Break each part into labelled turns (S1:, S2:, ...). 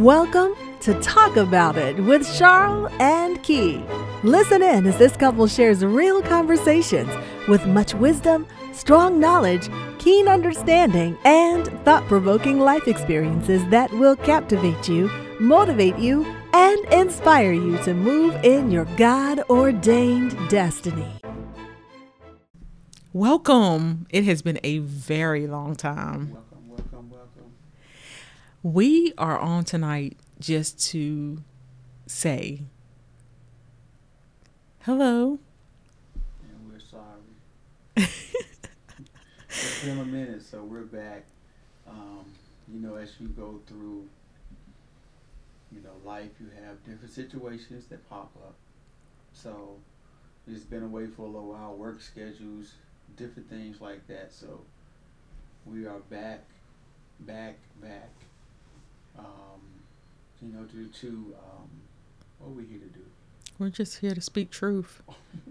S1: Welcome to Talk About It with Charles and Key. Listen in as this couple shares real conversations with much wisdom, strong knowledge, keen understanding, and thought provoking life experiences that will captivate you, motivate you, and inspire you to move in your God ordained destiny.
S2: Welcome. It has been a very long time. We are on tonight just to say hello.
S3: And we're sorry. it's been a minute, so we're back. Um, you know, as you go through, you know, life, you have different situations that pop up. So, it's been away for a little while, work schedules, different things like that. So, we are back, back, back. Um, you know, to to um, what are we here to do?
S2: We're just here to speak truth.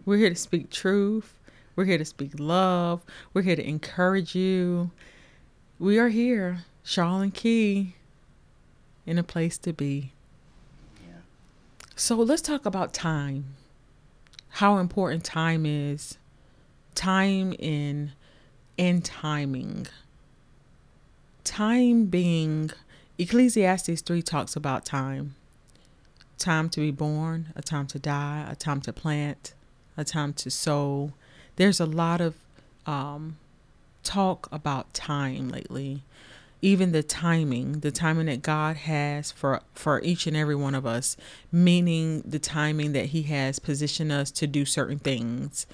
S2: We're here to speak truth. We're here to speak love. We're here to encourage you. We are here, Charles and Key, in a place to be.
S3: Yeah.
S2: So let's talk about time. How important time is. Time in and timing. Time being Ecclesiastes 3 talks about time. Time to be born, a time to die, a time to plant, a time to sow. There's a lot of um, talk about time lately. Even the timing, the timing that God has for for each and every one of us, meaning the timing that He has positioned us to do certain things.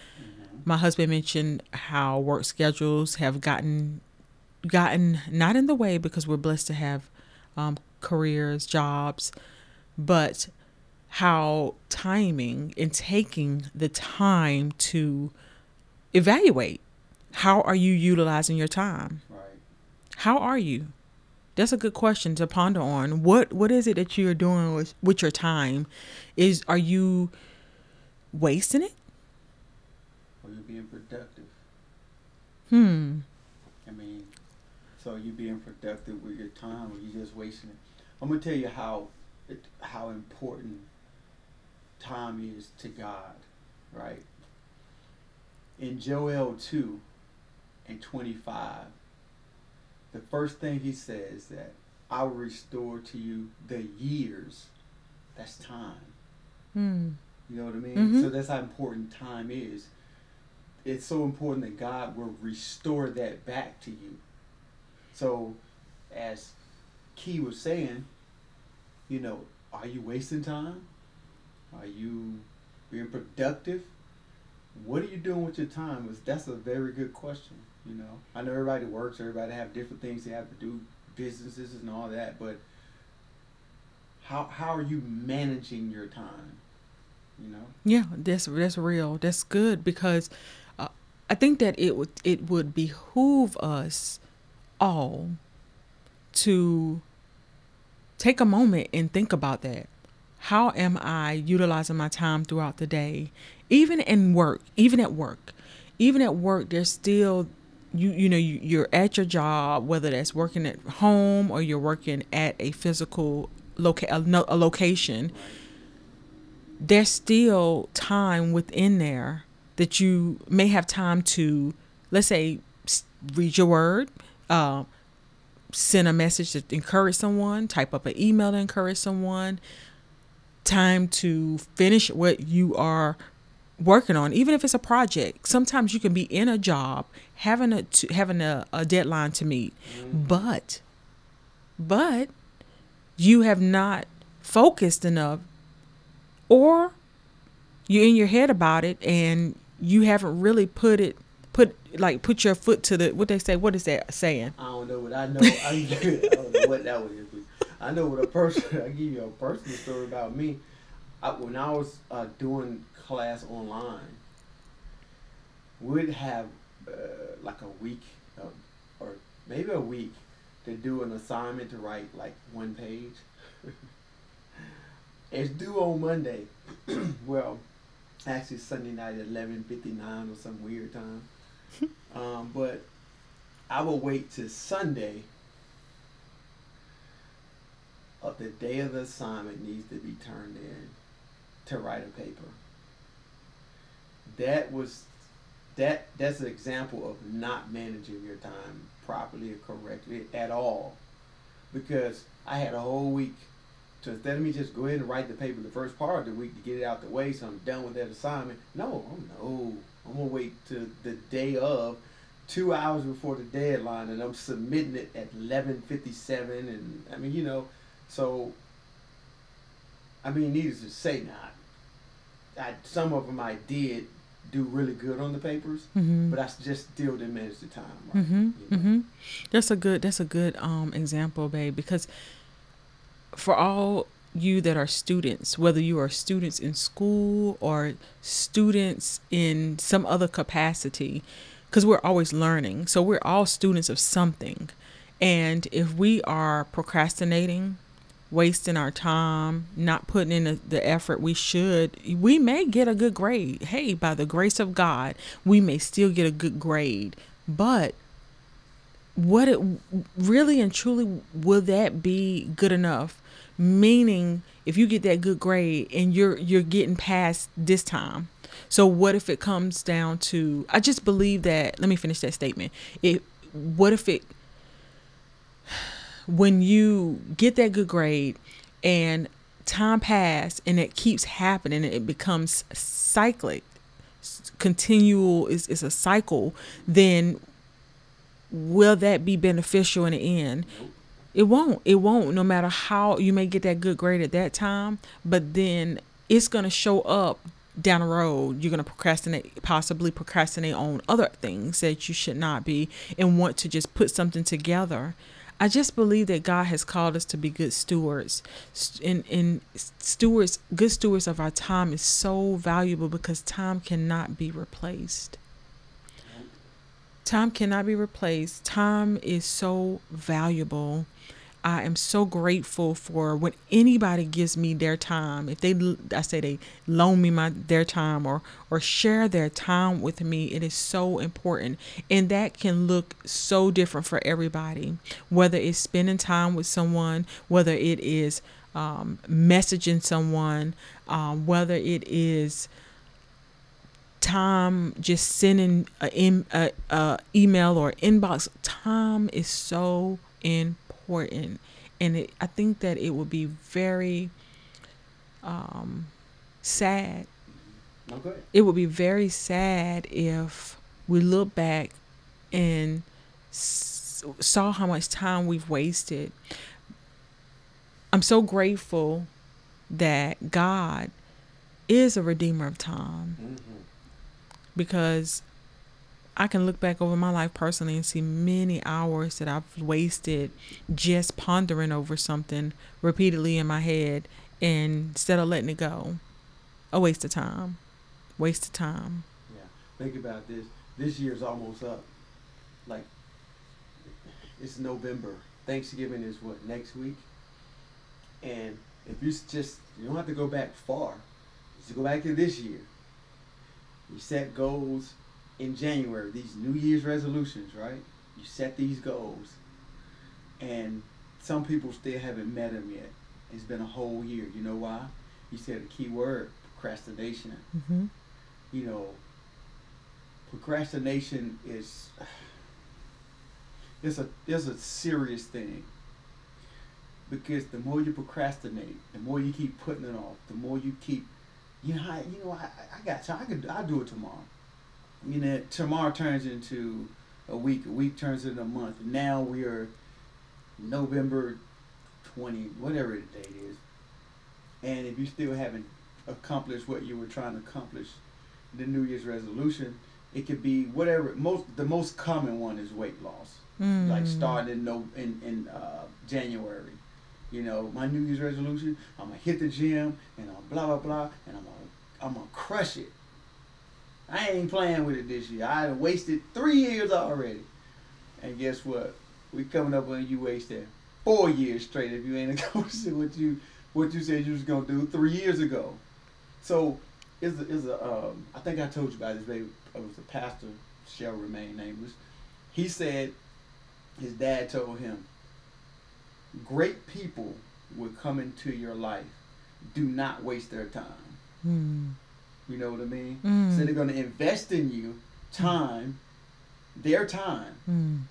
S2: My husband mentioned how work schedules have gotten gotten not in the way because we're blessed to have um, careers, jobs, but how timing and taking the time to evaluate. How are you utilizing your time?
S3: Right.
S2: how are you? That's a good question to ponder on. What what is it that you're doing with, with your time? Is are you wasting it?
S3: Or you being productive.
S2: hmm
S3: so you being productive with your time, or you just wasting it. I'm gonna tell you how it, how important time is to God, right? In Joel two and twenty five, the first thing he says that I will restore to you the years. That's time.
S2: hmm
S3: You know what I mean?
S2: Mhm.
S3: So that's how important time is. It's so important that God will restore that back to you. So, as Key was saying, you know, are you wasting time? Are you being productive? What are you doing with your time? Is that's a very good question. You know, I know everybody works, everybody have different things they have to do, businesses and all that, but how how are you managing your time? You know.
S2: Yeah, that's that's real. That's good because uh, I think that it would it would behoove us all to take a moment and think about that. How am I utilizing my time throughout the day? Even in work, even at work, even at work, there's still you you know you, you're at your job, whether that's working at home or you're working at a physical loca- a, a location there's still time within there that you may have time to, let's say, read your word, uh, send a message to encourage someone, type up an email to encourage someone, time to finish what you are working on, even if it's a project. Sometimes you can be in a job having a to, having a, a deadline to meet, but but you have not focused enough or you're in your head about it and you haven't really put it like put your foot to the what they say what is that saying
S3: I don't know what I know. I, don't know what that was. I know what a person. I give you a personal story about me. I, when I was uh, doing class online, we'd have uh, like a week or maybe a week to do an assignment to write like one page. it's due on Monday. well, actually Sunday night at eleven fifty nine or some weird time. um, but I will wait till Sunday of the day of the assignment needs to be turned in to write a paper. That was that that's an example of not managing your time properly or correctly at all. Because I had a whole week to instead of me just go ahead and write the paper the first part of the week to get it out the way so I'm done with that assignment. No, oh no. I'm gonna wait to the day of two hours before the deadline and I'm submitting it at eleven fifty seven and I mean, you know, so I mean needless to say not I, some of them I did do really good on the papers,
S2: Mhm.
S3: but I just still didn't manage the time. Right,
S2: Mm-hmm.
S3: you know.
S2: Mm-hmm. That's a good. That's a good um example, babe. Because for all you that are students, whether you are students in school or students in some other capacity, because we're always learning. So we're all students of something, and if we are procrastinating, wasting our time, not putting in the, effort we should, we may get a good grade. Hey, by the grace of God, we may still get a good grade, but what it really and truly will that be good enough meaning if you get that good grade and you're you're getting past this time so what if it comes down to i just believe that let me finish that statement it what if it when you get that good grade and time pass and it keeps happening it becomes cyclic continual is, is a cycle then will that be beneficial in the end. It won't it won't no matter how you may get that good grade at that time but then it's going to show up down the road. You're going to procrastinate possibly procrastinate on other things that you should not be and want to just put something together. I just believe that god has called us to be good stewards. And, and stewards good stewards of our time is so valuable because time cannot be replaced Time cannot be replaced. Time is so valuable. I am so grateful for when anybody gives me their time. If they, I say they loan me my their time or or share their time with me, it is so important, and that can look so different for everybody. Whether it's spending time with someone, whether it is um, messaging someone, um, whether it is time just sending a, in, a, a email or inbox time is so important and it, i think that it would be very um, sad
S3: ahead.
S2: it would be very sad if we look back and s- saw how much time we've wasted i'm so grateful that god is a redeemer of time
S3: Mm-hmm.
S2: Because I can look back over my life personally and see many hours that I've wasted just pondering over something repeatedly in my head instead of letting it go. A waste of time. Waste of time.
S3: Yeah. Think about this. This year's almost up. Like, it's November. Thanksgiving is what next week. And if you just you don't have to go back far. Just go back to this year. You set goals in January. These New Year's resolutions, right? You set these goals, and some people still haven't met them yet. It's been a whole year. You know why? You said a key word: procrastination
S2: Mm-hmm.
S3: you know, procrastination is it's a it's a serious thing. Because the more you procrastinate, the more you keep putting it off, the more you keep, you know, I, you know, I, I got time. I could, I'll do it tomorrow. You know, tomorrow turns into a week. A week turns into a month. Now we are November twenty, whatever the date is. And if you still haven't accomplished what you were trying to accomplish, the New Year's resolution, it could be whatever. Most the most common one is weight loss,
S2: Mm.
S3: like starting in no in in uh, January. You know, my New Year's resolution, I'm gonna hit the gym and I'm blah blah blah, and I'm gonna I'm gonna crush it. I ain't playing with it this year. I wasted three years already, and guess what? We coming up when you wasted four years straight if you ain't accomplishing what you what you said you was gonna do three years ago. So is a, is a um, I think I told you about this. Baby, it was a pastor shall remain nameless. He said his dad told him, "Great people will come into your life, do not waste their time.
S2: Mm.
S3: You know what I mean?
S2: Mm.
S3: So they're going to invest in you time, their time.
S2: Mm.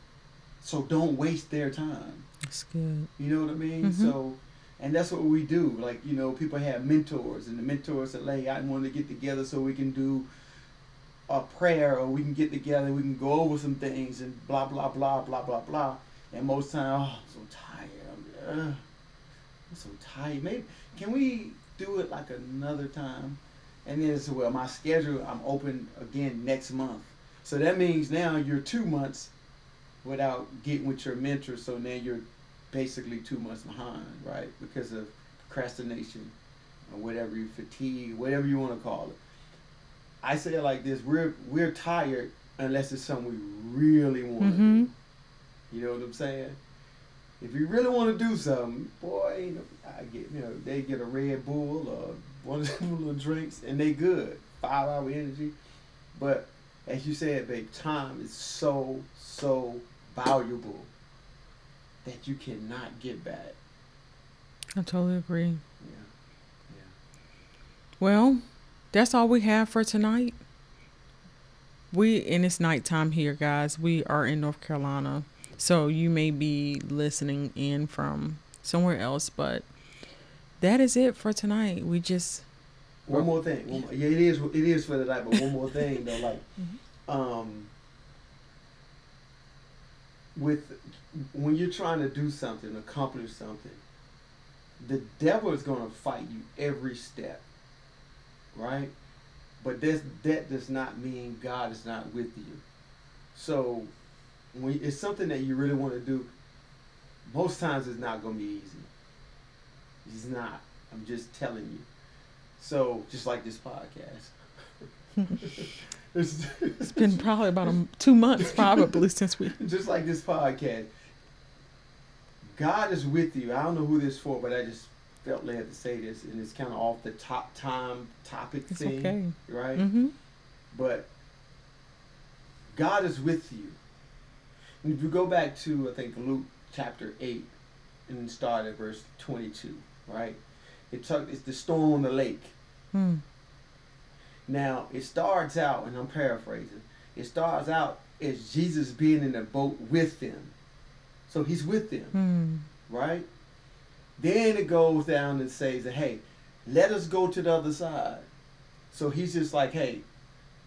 S3: So don't waste their time.
S2: That's good.
S3: You know what I mean?
S2: Mhm.
S3: So, and that's what we do. Like, you know, people have mentors, and the mentors say, hey, I want to get together so we can do a prayer, or we can get together, we can go over some things, and blah, blah, blah, blah, blah, blah. And most time, oh, I'm so tired. I'm, uh, I'm so tired. Maybe, can we do it like another time? And then it's, well, my schedule, I'm open again next month. So that means now you're two months without getting with your mentor. So now you're basically two months behind, right? Because of procrastination or whatever you fatigue, whatever you want to call it. I say it like this: we're we're tired unless it's something we really want to
S2: Mhm.
S3: do. You know what I'm saying? If you really want to do something, boy, I get you know they get a Red Bull or one of them little drinks and they good, five hour energy. But as you said, babe, time is so so valuable that you cannot get back.
S2: I totally agree.
S3: Yeah, yeah.
S2: Well, that's all we have for tonight. We and it's nighttime here, guys. We are in North Carolina, so you may be listening in from somewhere else, but that is it for tonight. We just
S3: One more thing. One more, yeah, it is. It is for the night. But one more thing though, like, um, with when you're trying to do something, accomplish something, the devil is going to fight you every step, right? But this that does not mean God is not with you. So, when it's something that you really want to do, most times it's not going to be easy. It's not. I'm just telling you. So, just like this podcast. it's,
S2: it's been probably about a, two months probably since we.
S3: just like this podcast. God is with you. I don't know who this for, but I just felt led to say this, and it's kind of off the top time topic
S2: It's
S3: thing,
S2: okay.
S3: right?
S2: Mm-hmm.
S3: But God is with you. If you go back to, I think, Luke chapter 8 and start at verse 22, right? It talk, it's the storm on the lake.
S2: Mm.
S3: Now, it starts out, and I'm paraphrasing, it starts out as Jesus being in the boat with them. So he's with them,
S2: Mm.
S3: right? Then it goes down and says, hey, let us go to the other side. So he's just like, hey,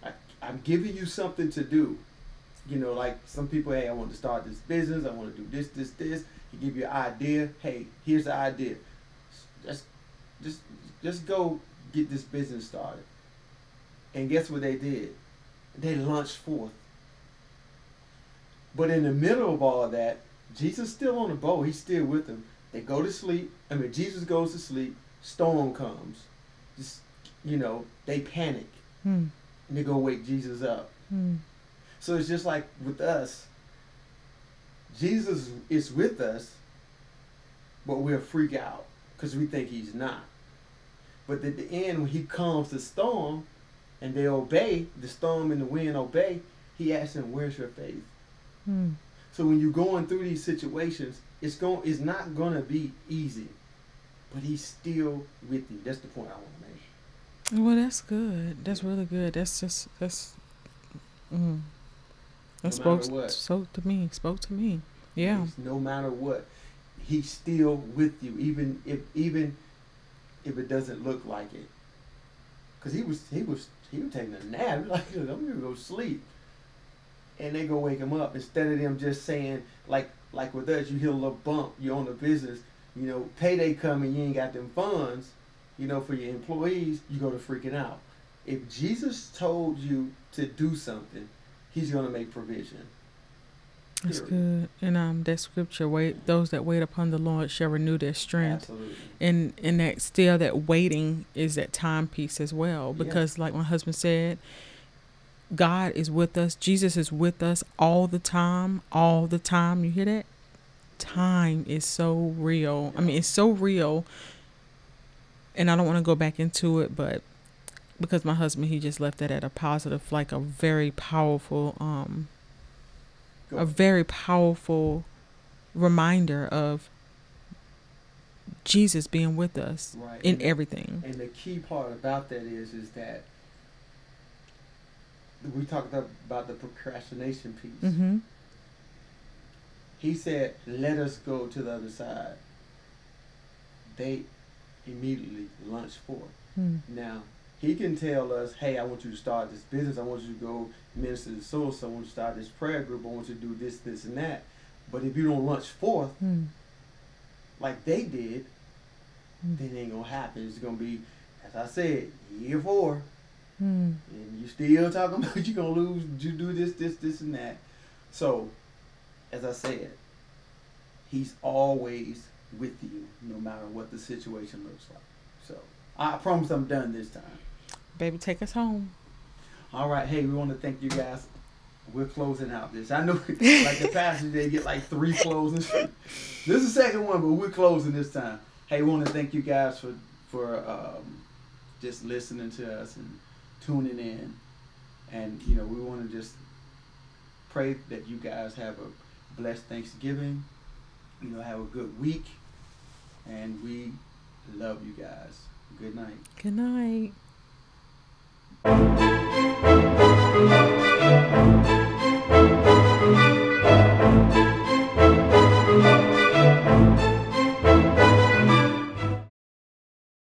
S3: I, I'm giving you something to do. You know, like some people, hey, I want to start this business. I want to do this, this, this. He give you an idea. Hey, here's the idea. Just, just, just go get this business started. And guess what they did? They launched forth. But in the middle of all of that, Jesus still on the boat. He's still with them. They go to sleep. I mean, Jesus goes to sleep. Storm comes. Just, you know, they panic
S2: Mm.
S3: and they go wake Jesus up.
S2: Mm.
S3: So it's just like with us. Jesus is with us, but we'll freak out because we think he's not. But at the end, when he calms the storm and they obey, the storm and the wind obey, he asks them, Where's your faith?
S2: Mm.
S3: So when you're going through these situations, it's going it's not gonna be easy. But he's still with you. That's the point I want to make.
S2: Well, that's good. That's really good. That's just that's. Mm. That
S3: No
S2: spoke spoke to me. Spoke to me. Yeah.
S3: It's no matter what, he's still with you, even if even if it doesn't look like it. Cause he was he was he was taking a nap. Like I'm gonna go sleep, and they go wake him up instead of them just saying like like with us, you hit a little bump, you own a business, you know, payday coming, you ain't got them funds, you know, for your employees, you go to freaking out. If Jesus told you to do something, he's gonna make provision.
S2: That's
S3: Period.
S2: good. And um, that scripture, wait, those that wait upon the Lord shall renew their strength.
S3: Absolutely.
S2: And and that still that waiting is that timepiece as well.
S3: Yeah.
S2: Because like my husband said, God is with us. Jesus is with us all the time. All the time. You hear that? Time is so real. I mean, it's so real. And I don't want to go back into it, but because my husband he just left that at a positive, like a very powerful um a very powerful reminder of Jesus being with us
S3: Right.
S2: in
S3: And-
S2: everything.
S3: And the key part about that is, is that we talked about the procrastination piece.
S2: Mm-hmm.
S3: He said, "Let us go to the other side." They immediately launched forth.
S2: Mm.
S3: Now he can tell us, "Hey, I want you to start this business. I want you to go minister to souls. I want you to start this prayer group. I want you to do this, this, and that." But if you don't launch forth
S2: Mm.
S3: like they did,
S2: Mm.
S3: then it ain't gonna happen. It's gonna be, as I said, year four,
S2: Mm.
S3: and you still talking about you gonna lose. You do this, this, this, and that. So, as I said, he's always with you, no matter what the situation looks like. So, I promise I'm done this time.
S2: Baby, take us home.
S3: All right, hey, we want to thank you guys. We're closing out this. I know, like the past, they get like three closings. this is the second one, but we're closing this time. Hey, we want to thank you guys for for um, just listening to us and tuning in, and you know we want to just pray that you guys have a blessed Thanksgiving. You know, have a good week, and we love you guys. Good night.
S2: Good night. Música